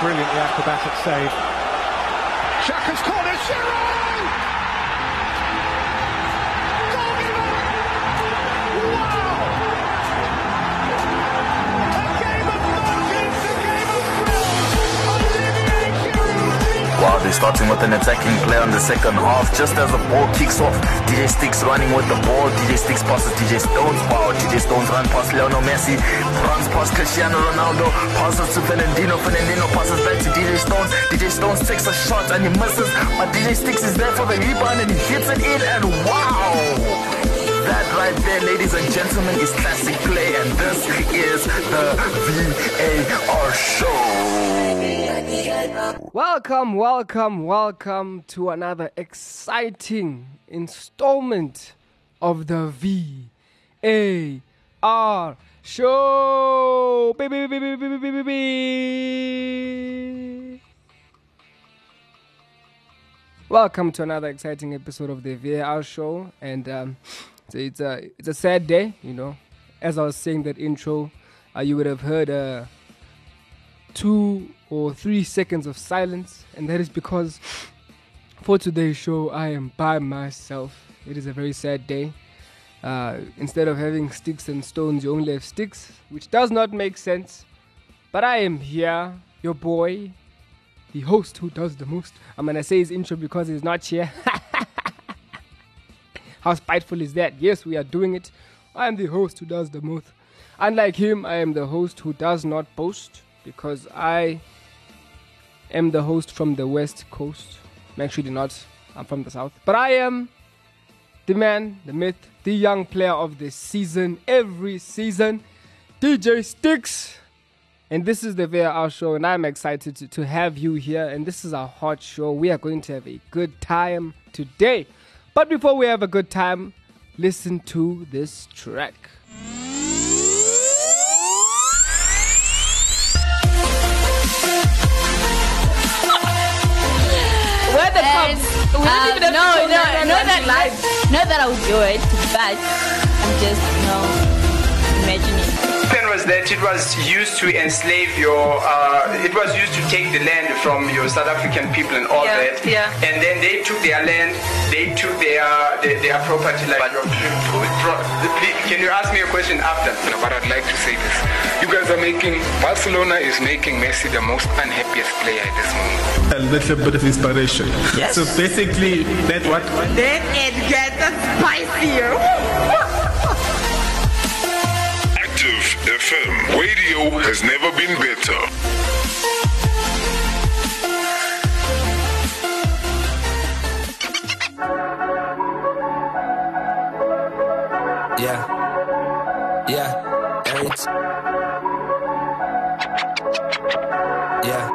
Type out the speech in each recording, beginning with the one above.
Brilliantly acrobatic save. Xhaka's corner, Giroud! They're starting with an attacking play on the second half. Just as the ball kicks off, DJ Sticks running with the ball. DJ Sticks passes DJ Stones. Wow, DJ Stones run past Lionel Messi. Runs past Cristiano Ronaldo. Passes to Fernandinho. Fernandinho passes back to DJ Stones. DJ Stones takes a shot and he misses. But DJ Sticks is there for the rebound and he hits it in. And wow! Right there, ladies and gentlemen, is classic play, and this is the VAR show. Welcome, welcome, welcome to another exciting installment of the V A R show. Baby, baby, baby, baby, baby. Welcome to another exciting episode of the VAR show, and um, so it's a it's a sad day, you know. As I was saying that intro, uh, you would have heard uh, two or three seconds of silence, and that is because for today's show I am by myself. It is a very sad day. Uh, instead of having sticks and stones, you only have sticks, which does not make sense. But I am here, your boy, the host who does the most. I'm gonna say his intro because he's not here. How spiteful is that? Yes, we are doing it. I am the host who does the most. Unlike him, I am the host who does not boast because I am the host from the West Coast. I'm actually not. I'm from the South. But I am the man, the myth, the young player of the season, every season, DJ Sticks. And this is the VAR show, and I'm excited to, to have you here. And this is a hot show. We are going to have a good time today. But before we have a good time, listen to this track. Where the And, cops? We um, even have no, to no, go not that live. not that I would do it, but I'm just you know imagining. plan was that it was used to enslave your, uh, it was used to take the land from your South African people and all Yeah, that. yeah. And then they took their land, they took their their, their property. Like, your, can you ask me a question after? No, but I'd like to say this. You guys are making, Barcelona is making Messi the most unhappiest player at this moment. a little bit of inspiration. Yes. So basically, that what Then it gets spicier. FM. Radio has never been better. Yeah. Yeah. Yeah.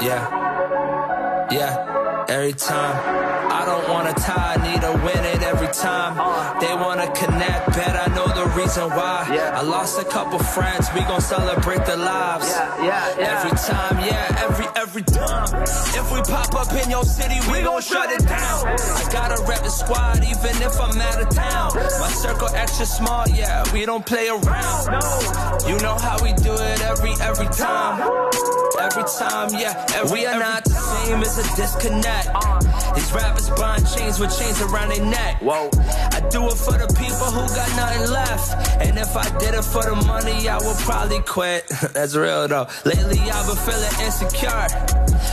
Yeah. Yeah. Every time. I don't wanna tie, I need to win it every time. Reason why. Yeah. I lost a couple friends, we gon' celebrate their lives. Yeah, yeah, yeah. Every time, yeah, every every time. If we pop up in your city, we gon' shut it down. I gotta rep the squad, even if I'm out of town. My circle extra small, yeah, we don't play around. You know how we do it every every time. Every time, yeah. Every, we are not the same, it's a disconnect. These rappers buying chains with chains around their neck. Whoa. I do it for the people who got nothing left. And if I did it for the money, I would probably quit. That's real though. Lately, I've been feeling insecure.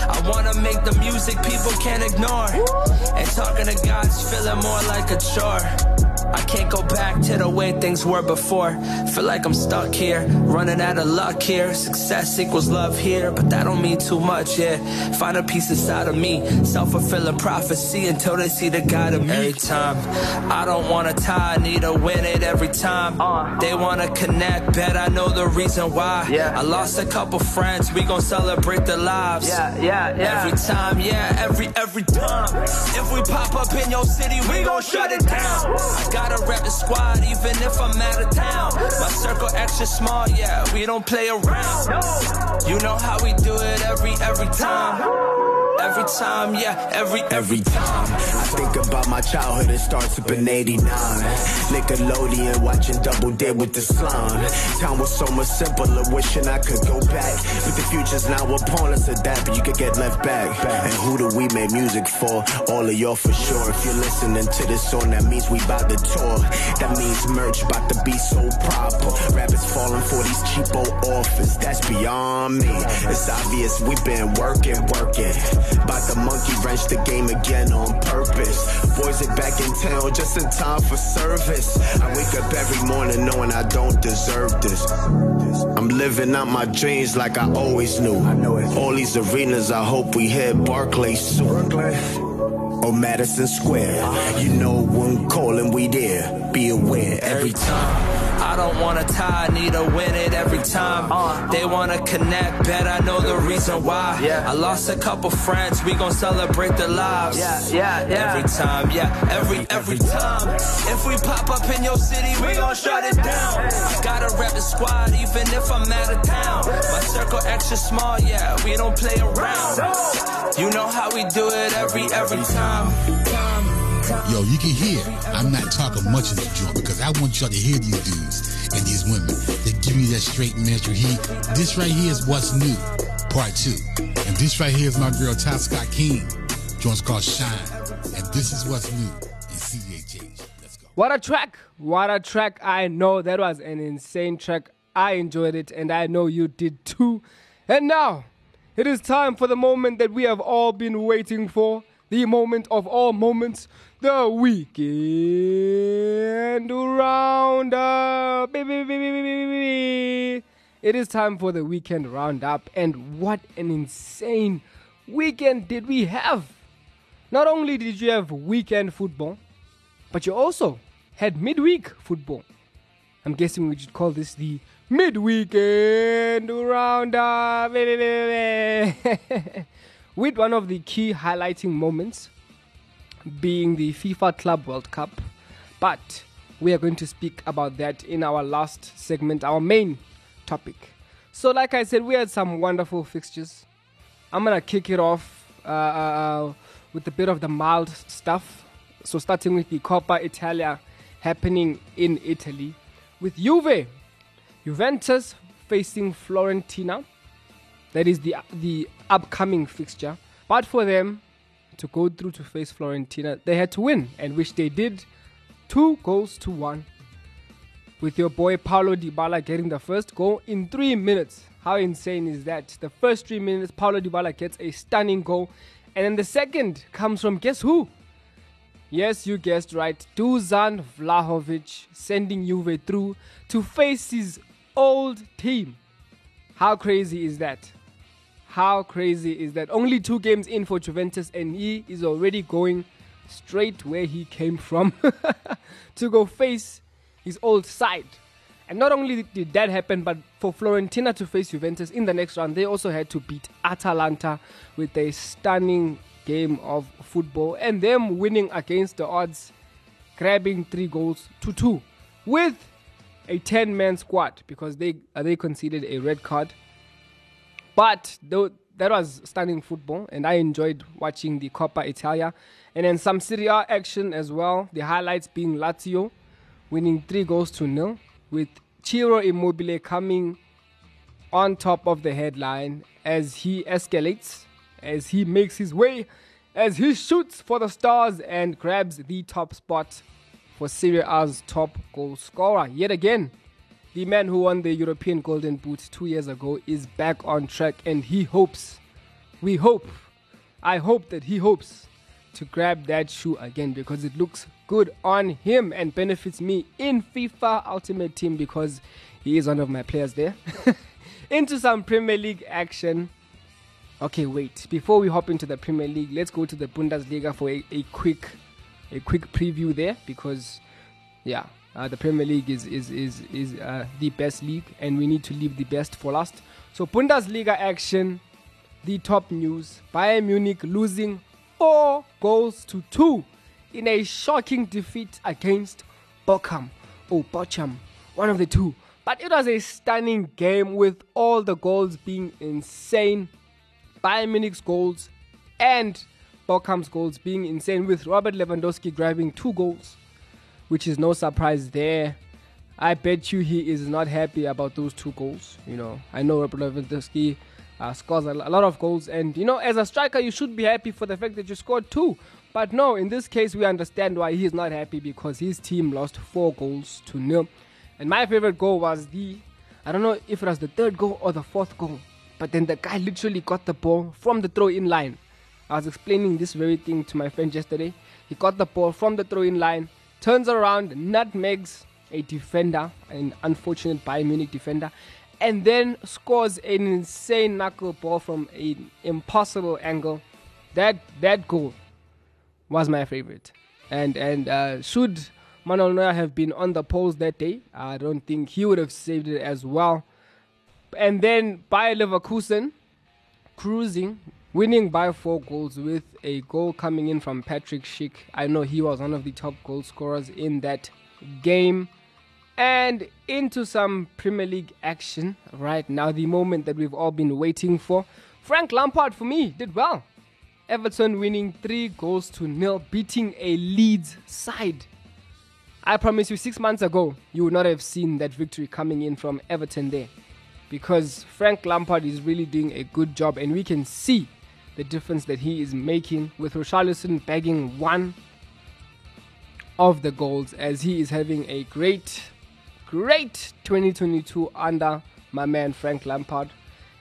I wanna make the music people can't ignore. And talking to God's feeling more like a chore. I can't go back to the way things were before. Feel like I'm stuck here, running out of luck here. Success equals love here, but that don't mean too much, yeah. Find a piece inside of me, self fulfilling prophecy until they see the God of me. Every time, I don't wanna tie, I need to win it every time. Uh. They wanna connect, bet I know the reason why. Yeah. I lost a couple friends, we gon' celebrate their lives. Yeah, yeah, yeah. Every time, yeah, every every time. If we pop up in your city, we gon' shut it down. I gotta rep the squad, even if I'm out of town. My circle extra small, yeah, we don't play around. You know how we do it every every time. Every time, yeah, every Every time I think about my childhood, it starts up in 89. Nickelodeon, watching Double Dare with the slime. Time was so much simpler, wishing I could go back. But the future's now upon us, adapt, but you could get left back. And who do we make music for? All of y'all for sure. If you're listening to this song, that means we bout to tour. That means merch about to be so proper. Rappers falling for these cheapo offers, that's beyond me. It's obvious we've been working, working. About the monkey wrench the game again on purpose. Boys are back in town just in time for service. I wake up every morning knowing I don't deserve this. I'm living out my dreams like I always knew. All these arenas, I hope we hit Barclays soon. Or oh, Madison Square. You know when calling, we there. Be aware every time. I don't wanna tie, I need to win it every time. Uh. They wanna connect, bet I know the reason why. Yeah. I lost a couple friends, we gon' celebrate the lives. Yeah, yeah, yeah. Every time, yeah, every every time. If we pop up in your city, we gon' shut it down. Gotta rep the squad, even if I'm out of town. My circle extra small, yeah, we don't play around. You know how we do it every every time. Yo, you can hear. I'm not talking much in the joint because I want y'all to hear these dudes and these women. They give me that straight menstrual heat. This right here is what's new, part two. And this right here is my girl Ty Scott King. Joint's called Shine. And this is what's new in CHH. Let's go. What a track! What a track! I know that was an insane track. I enjoyed it, and I know you did too. And now, it is time for the moment that we have all been waiting for the moment of all moments, the weekend roundup. It is time for the weekend roundup, and what an insane weekend did we have! Not only did you have weekend football, but you also had midweek football. I'm guessing we should call this the midweekend roundup. With one of the key highlighting moments being the FIFA Club World Cup. But we are going to speak about that in our last segment, our main topic. So, like I said, we had some wonderful fixtures. I'm gonna kick it off uh, uh, with a bit of the mild stuff. So, starting with the Coppa Italia happening in Italy, with Juve, Juventus facing Florentina. That is the the upcoming fixture. But for them to go through to face Florentina, they had to win, and which they did, two goals to one. With your boy Paulo Dybala getting the first goal in three minutes. How insane is that? The first three minutes, Paulo Dybala gets a stunning goal, and then the second comes from guess who? Yes, you guessed right. Dusan Vlahovic sending Juve through to face his old team. How crazy is that? How crazy is that? Only two games in for Juventus, and he is already going straight where he came from to go face his old side. And not only did that happen, but for Florentina to face Juventus in the next round, they also had to beat Atalanta with a stunning game of football and them winning against the odds, grabbing three goals to two with a 10 man squad because they they conceded a red card. But though that was stunning football, and I enjoyed watching the Coppa Italia, and then some Serie A action as well. The highlights being Lazio winning three goals to nil, with Ciro Immobile coming on top of the headline as he escalates, as he makes his way, as he shoots for the stars and grabs the top spot for Serie A's top goal scorer. Yet again, the man who won the European Golden Boot two years ago is back on track and he hopes, we hope, I hope that he hopes to grab that shoe again because it looks good on him and benefits me in FIFA Ultimate Team because he is one of my players there. into some Premier League action. Okay, wait. Before we hop into the Premier League, let's go to the Bundesliga for a, a quick a quick preview there because yeah, uh, the Premier League is is is is uh, the best league, and we need to leave the best for last. So Bundesliga action, the top news: Bayern Munich losing four goals to two in a shocking defeat against Bochum or Bochum, one of the two. But it was a stunning game with all the goals being insane. Bayern Munich's goals and Bochum's goals being insane, with Robert Lewandowski grabbing two goals, which is no surprise there. I bet you he is not happy about those two goals. You know, I know Lewandowski uh, scores a, a lot of goals, and you know, as a striker, you should be happy for the fact that you scored two. But no, in this case, we understand why he's not happy because his team lost four goals to nil. And my favorite goal was the, I don't know if it was the third goal or the fourth goal, but then the guy literally got the ball from the throw in line. I was explaining this very thing to my friend yesterday. He got the ball from the throw in line, turns around, nutmegs a defender, an unfortunate Bayern Munich defender, and then scores an insane knuckle ball from an impossible angle. That that goal was my favorite. And and uh, should Manuel Neuer have been on the post that day, I don't think he would have saved it as well. And then Bayer Leverkusen cruising, winning by four goals with a goal coming in from Patrick Schick. I know he was one of the top goal scorers in that game. And into some Premier League action right now, the moment that we've all been waiting for. Frank Lampard, for me, did well. Everton winning three goals to nil, beating a Leeds side. I promise you, six months ago, you would not have seen that victory coming in from Everton there. Because Frank Lampard is really doing a good job, and we can see the difference that he is making with Richarlison bagging one of the goals as he is having a great, great 2022 under my man Frank Lampard.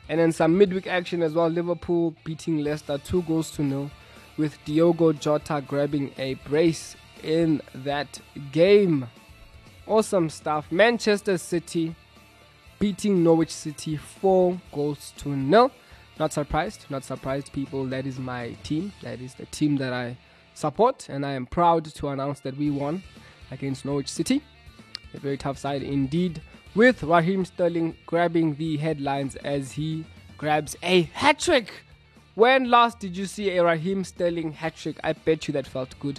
And then some midweek action as well. Liverpool beating Leicester two goals to nil, with Diogo Jota grabbing a brace in that game. Awesome stuff. Manchester City beating Norwich City four goals to nil. Not surprised, not surprised, people. That is my team. That is the team that I support, and I am proud to announce that we won against Norwich City. A very tough side indeed with Raheem Sterling grabbing the headlines as he grabs a hat trick. When last did you see a Raheem Sterling hat trick? I bet you that felt good.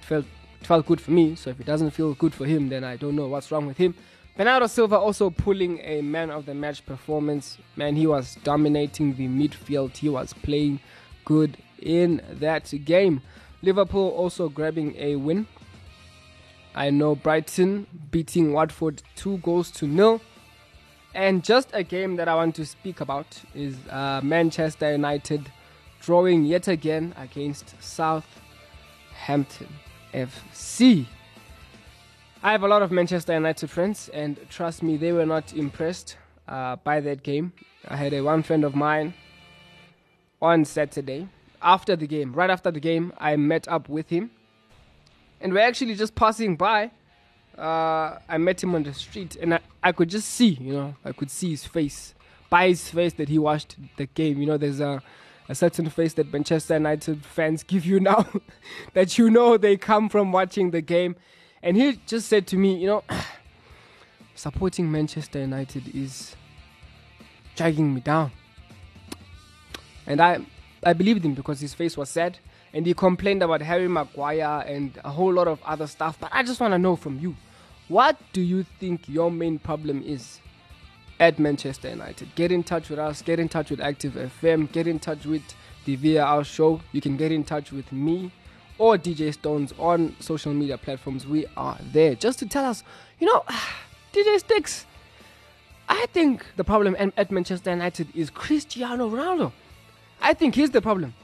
It felt it felt good for me. So if it doesn't feel good for him, then I don't know what's wrong with him. Bernardo Silva also pulling a man of the match performance. Man, he was dominating the midfield. He was playing good in that game. Liverpool also grabbing a win I know Brighton beating Watford two goals to nil. And just a game that I want to speak about is uh, Manchester United drawing yet again against Southampton FC. I have a lot of Manchester United friends, and trust me, they were not impressed uh, by that game. I had a one friend of mine on Saturday after the game, right after the game, I met up with him and we're actually just passing by. Uh, I met him on the street, and I, I could just see, you know, I could see his face, by his face that he watched the game. You know, there's a, a certain face that Manchester United fans give you now, that you know they come from watching the game. And he just said to me, you know, supporting Manchester United is dragging me down. And I, I believed him because his face was sad and he complained about Harry Maguire and a whole lot of other stuff. But I just want to know from you, what do you think your main problem is at Manchester United? Get in touch with us, get in touch with Active FM, get in touch with the VAR show. You can get in touch with me or DJ Stones on social media platforms. We are there just to tell us, you know, DJ Sticks. I think the problem at Manchester United is Cristiano Ronaldo. I think he's the problem.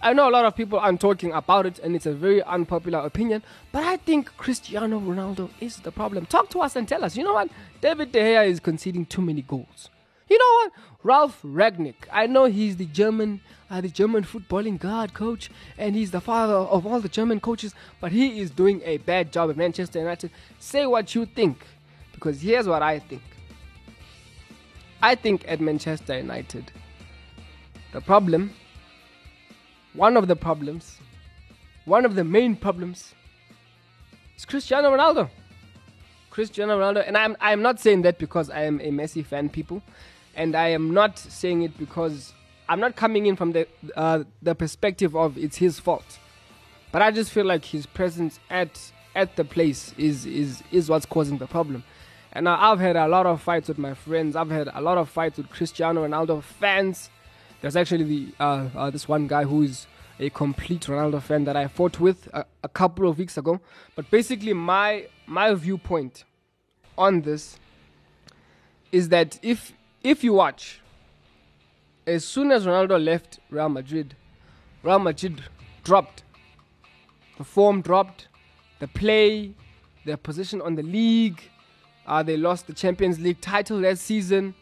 I know a lot of people aren't talking about it, and it's a very unpopular opinion, but I think Cristiano Ronaldo is the problem. Talk to us and tell us. You know what? David De Gea is conceding too many goals. You know what? Ralf Rangnick. I know he's the German, uh, the German footballing god coach, and he's the father of all the German coaches. But he is doing a bad job at Manchester United. Say what you think, because here's what I think. I think at Manchester United, the problem one of the problems, one of the main problems, is Cristiano Ronaldo. Cristiano Ronaldo, and I'm I'm not saying that because I am a Messi fan, people, and I am not saying it because I'm not coming in from the uh, the perspective of it's his fault, but I just feel like his presence at at the place is is is what's causing the problem. And I've had a lot of fights with my friends. I've had a lot of fights with Cristiano Ronaldo fans there's actually the uh, uh, this one guy who is a complete Ronaldo fan that I fought with a, a couple of weeks ago. But basically, my my viewpoint on this is that if if you watch, as soon as Ronaldo left Real Madrid, Real Madrid dropped. The form dropped, the play, their position on the league. Uh, they lost the Champions League title that season.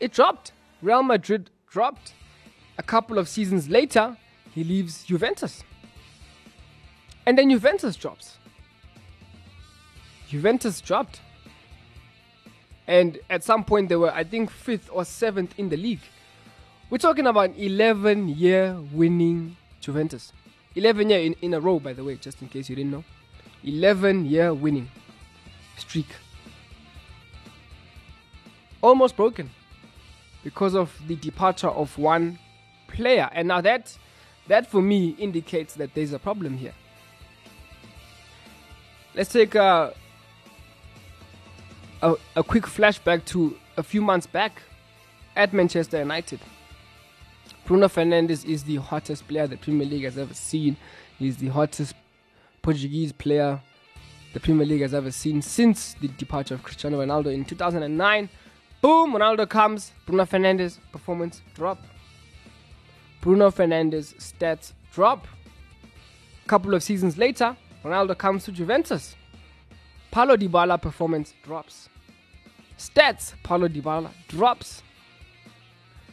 It dropped. Real Madrid dropped. A couple of seasons later, he leaves Juventus. And then Juventus drops. Juventus dropped. And at some point, they were, I think, fifth or seventh in the league. We're talking about 11 year winning Juventus. 11 year in, in a row, by the way, just in case you didn't know. 11 year winning streak. Almost broken because of the departure of one player. And now that that for me indicates that there's a problem here. Let's take a, a, a quick flashback to a few months back at Manchester United. Bruno Fernandes is the hottest player the Premier League has ever seen. He's the hottest Portuguese player the Premier League has ever seen since the departure of Cristiano Ronaldo in 2009. Boom, Ronaldo comes. Bruno Fernandes performance drop. Bruno Fernandes stats drop. A couple of seasons later, Ronaldo comes to Juventus. Paulo Dybala performance drops. Stats, Paulo Dybala drops.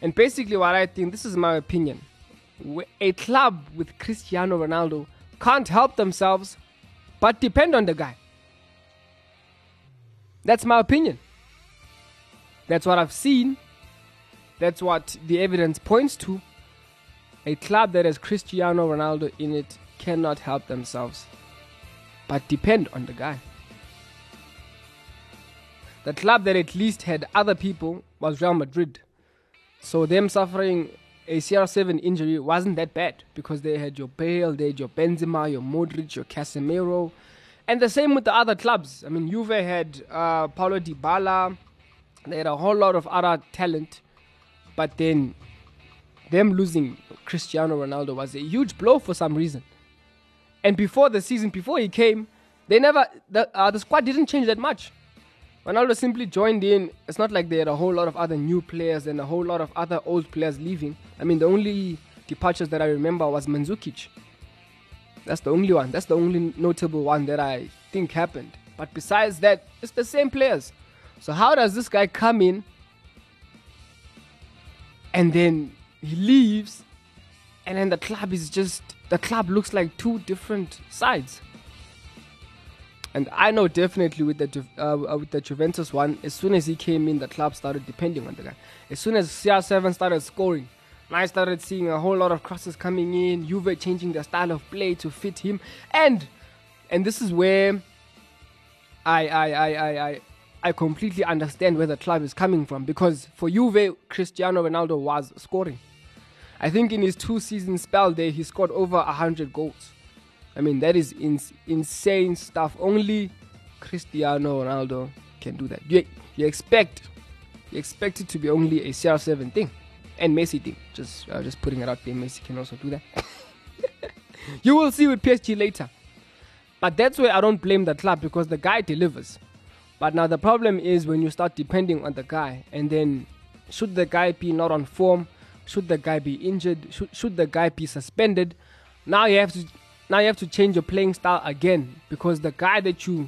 And basically, what I think, this is my opinion. A club with Cristiano Ronaldo can't help themselves but depend on the guy. That's my opinion. That's what I've seen. That's what the evidence points to. A club that has Cristiano Ronaldo in it cannot help themselves but depend on the guy. The club that at least had other people was Real Madrid. So them suffering a CR7 injury wasn't that bad because they had your Bale, they had your Benzema, your Modric, your Casemiro, and the same with the other clubs. I mean, Juve had uh, Paulo Dybala, they had a whole lot of other talent, but then them losing Cristiano Ronaldo was a huge blow for some reason. And before the season, before he came, they never the uh, the squad didn't change that much. Ronaldo simply joined in. It's not like they had a whole lot of other new players and a whole lot of other old players leaving. I mean, the only departures that I remember was Mandzukic. That's the only one. That's the only notable one that I think happened. But besides that, it's the same players. So how does this guy come in and then he leaves and then the club is just the club looks like two different sides. And I know definitely with the Ju- uh, with the Juventus one, as soon as he came in, the club started depending on the guy. As soon as CR7 started scoring, I started seeing a whole lot of crosses coming in, Juve changing their style of play to fit him, and and this is where I I I I I, I completely understand where the club is coming from because for Juve, Cristiano Ronaldo was scoring. I think in his two season spell there, he scored over 100 goals. I mean, that is ins insane stuff. Only Cristiano Ronaldo can do that. You, you expect you expect it to be only a CR7 thing and Messi thing. Just uh, just putting it out there. Messi can also do that. you will see with PSG later. But that's where I don't blame the club because the guy delivers. But now the problem is when you start depending on the guy, and then should the guy be not on form, should the guy be injured, should, should the guy be suspended, now you have to now you have to change your playing style again because the guy that you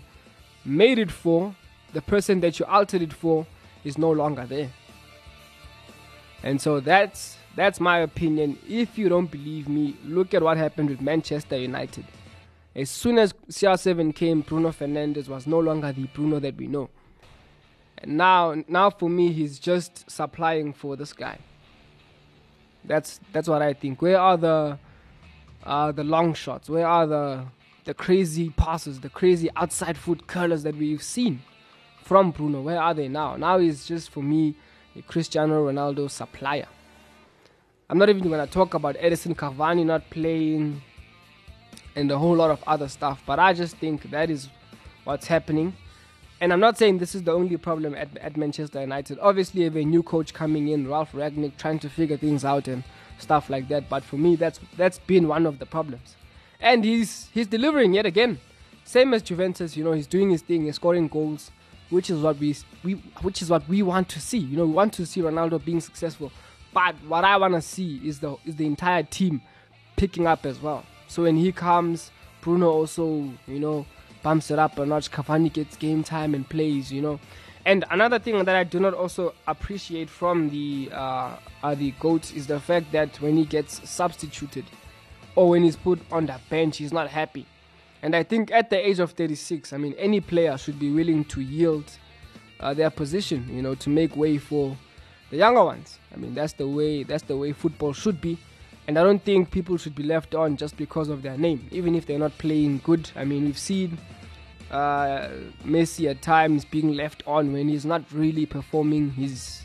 made it for, the person that you altered it for, is no longer there. And so that's that's my opinion. If you don't believe me, look at what happened with Manchester United. As soon as CR7 came, Bruno Fernandes was no longer the Bruno that we know. And now now for me he's just supplying for this guy. That's that's what I think. Where are the uh, the long shots? Where are the the crazy passes, the crazy outside foot curlers that we've seen from Bruno? Where are they now? Now he's just for me a Cristiano Ronaldo supplier. I'm not even to talk about Edinson Cavani not playing and a whole lot of other stuff, but I just think that is what's happening. And I'm not saying this is the only problem at, at Manchester United. Obviously, you have a new coach coming in, Ralf Rangnick, trying to figure things out and stuff like that. But for me, that's that's been one of the problems, and he's he's delivering yet again. Same as Juventus, you know, he's doing his thing, he's scoring goals, which is what we we which is what we want to see. You know, we want to see Ronaldo being successful, but what I want to see is the is the entire team picking up as well. So when he comes, Bruno also, you know, bumps it up a notch. Cavani gets game time and plays, you know. And another thing that I do not also appreciate from the uh, uh, the goats is the fact that when he gets substituted or when he's put on the bench, he's not happy. And I think at the age of 36, I mean, any player should be willing to yield uh, their position, you know, to make way for the younger ones. I mean, that's the way that's the way football should be. And I don't think people should be left on just because of their name, even if they're not playing good. I mean, we've seen uh, Messi at times being left on when he's not really performing his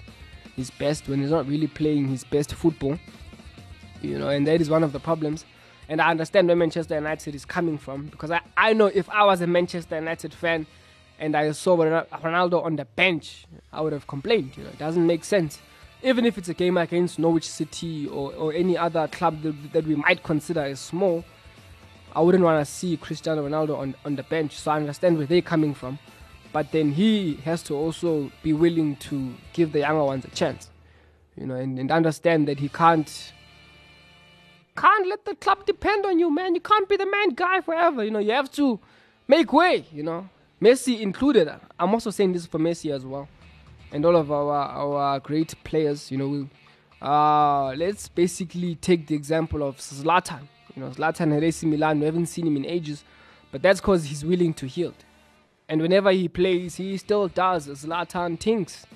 his best, when he's not really playing his best football. You know, and that is one of the problems. And I understand where Manchester United is coming from because I, I know if I was a Manchester United fan and I saw Ronaldo on the bench, I would have complained. You know, it doesn't make sense. Even if it's a game against Norwich City or, or any other club that, that we might consider as small, I wouldn't want to see Cristiano Ronaldo on, on the bench. So I understand where they're coming from. But then he has to also be willing to give the younger ones a chance. You know, and, and understand that he can't can't let the club depend on you, man. You can't be the main guy forever. You know, you have to make way, you know. Messi included. I'm also saying this for Messi as well. And all of our our great players, you know, we, uh, let's basically take the example of Zlatan. You know, Zlatan at AC Milan, we haven't seen him in ages, but that's because he's willing to yield. And whenever he plays, he still does Zlatan things.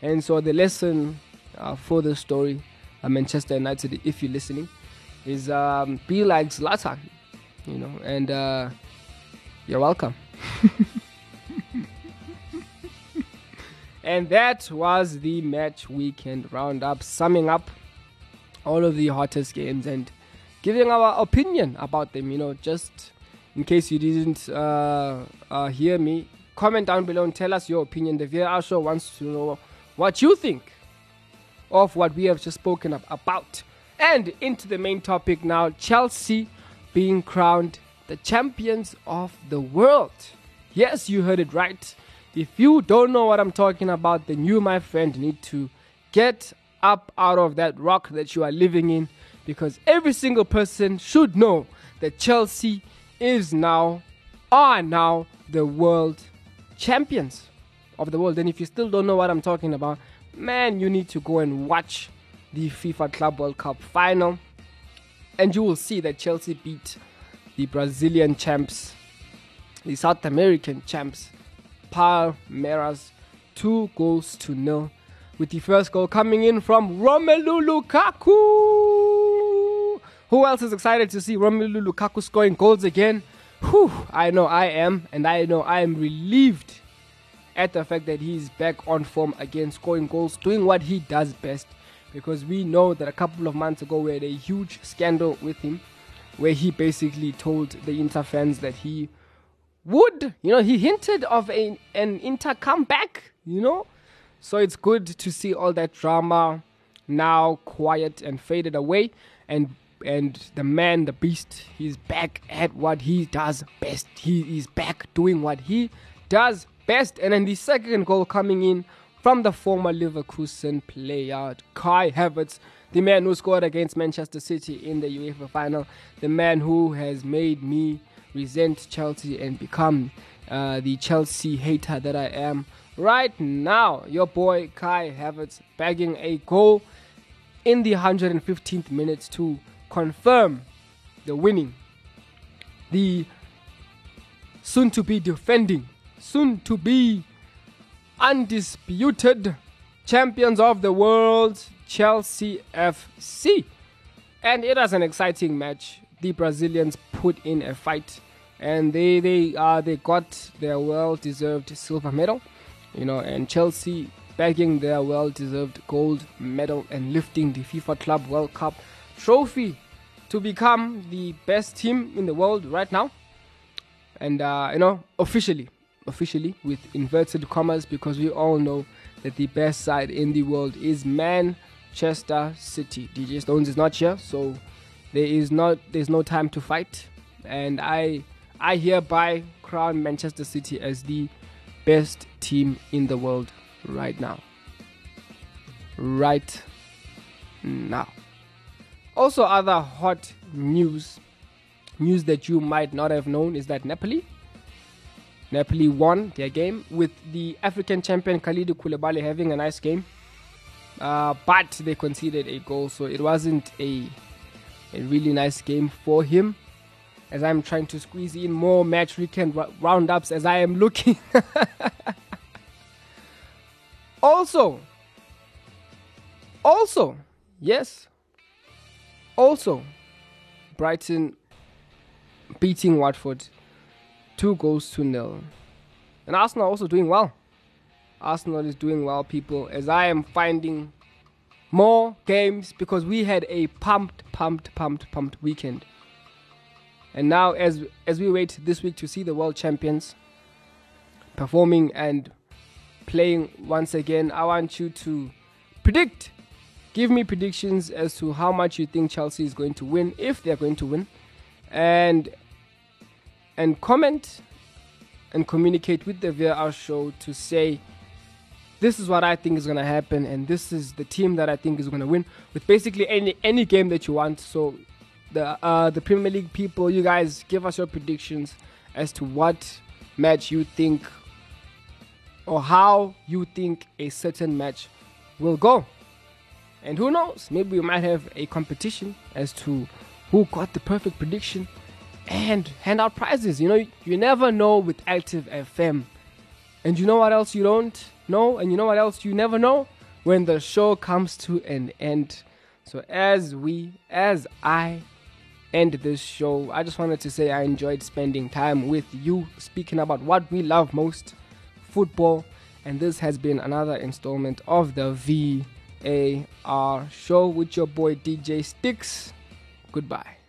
And so the lesson uh, for the story, uh, Manchester United, if you're listening, is um, be like Zlatan, you know, and uh, you're welcome. and that was the match weekend roundup, summing up all of the hottest games and giving our opinion about them. You know, just in case you didn't uh, uh, hear me, comment down below and tell us your opinion. The VR show wants to know what you think of what we have just spoken about. And into the main topic now Chelsea being crowned the champions of the world. Yes, you heard it right. If you don't know what I'm talking about, then you, my friend, need to get up out of that rock that you are living in because every single person should know that Chelsea is now, are now, the world champions of the world. And if you still don't know what I'm talking about, man, you need to go and watch the FIFA Club World Cup final, and you will see that Chelsea beat the Brazilian champs, the South American champs, Palmeiras, two goals to nil, with the first goal coming in from Romelu Lukaku. Who else is excited to see Romelu Lukaku scoring goals again? Whew, I know I am, and I know I am relieved at the fact that he's back on form again, scoring goals, doing what he does best because we know that a couple of months ago we had a huge scandal with him where he basically told the Inter fans that he would, you know, he hinted of a, an Inter comeback, you know. So it's good to see all that drama now quiet and faded away and and the man, the beast, he's back at what he does best. He is back doing what he does best. And then the second goal coming in from the former Leverkusen player Kai Havertz, the man who scored against Manchester City in the UEFA final, the man who has made me resent Chelsea and become uh, the Chelsea hater that I am right now. Your boy Kai Havertz bagging a goal in the 115th minute to confirm the winning. The soon to be defending, soon to be undisputed champions of the world, Chelsea FC. And it was an exciting match. The Brazilians put in a fight and they they uh, they got their well-deserved silver medal, you know, and Chelsea bagging their well-deserved gold medal and lifting the FIFA Club World Cup trophy to become the best team in the world right now. And uh, you know, officially, officially with inverted commas because we all know that the best side in the world is Manchester City. DJ Stones is not here, so there is not there's no time to fight, and I I hereby crown Manchester City as the best team in the world right now. Right now. Also, other hot news, news that you might not have known is that Napoli, Napoli won their game with the African champion Khalid Koulibaly having a nice game, uh, but they conceded a goal, so it wasn't a a really nice game for him. As I'm trying to squeeze in more match weekend roundups as I am looking. also, also, yes, also, Brighton beating Watford two goals to nil. And Arsenal also doing well. Arsenal is doing well, people, as I am finding more games because we had a pumped, pumped, pumped, pumped weekend. And now, as as we wait this week to see the world champions performing and playing once again, I want you to predict. Give me predictions as to how much you think Chelsea is going to win, if they're going to win, and and comment and communicate with the VR show to say this is what I think is going to happen and this is the team that I think is going to win with basically any any game that you want. So the uh, the Premier League people, you guys give us your predictions as to what match you think or how you think a certain match will go. And who knows, maybe we might have a competition as to who got the perfect prediction and hand out prizes. You know, you never know with Active FM. And you know what else you don't know? And you know what else you never know? When the show comes to an end. So as we, as I end this show, I just wanted to say I enjoyed spending time with you, speaking about what we love most, football. And this has been another installment of the VAR show with your boy DJ Sticks. Goodbye.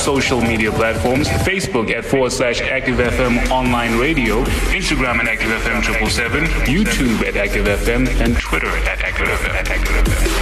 Social media platforms. Facebook at forward slash Active FM Online Radio, Instagram at Active FM 777, YouTube at Active FM, and Twitter at Active FM.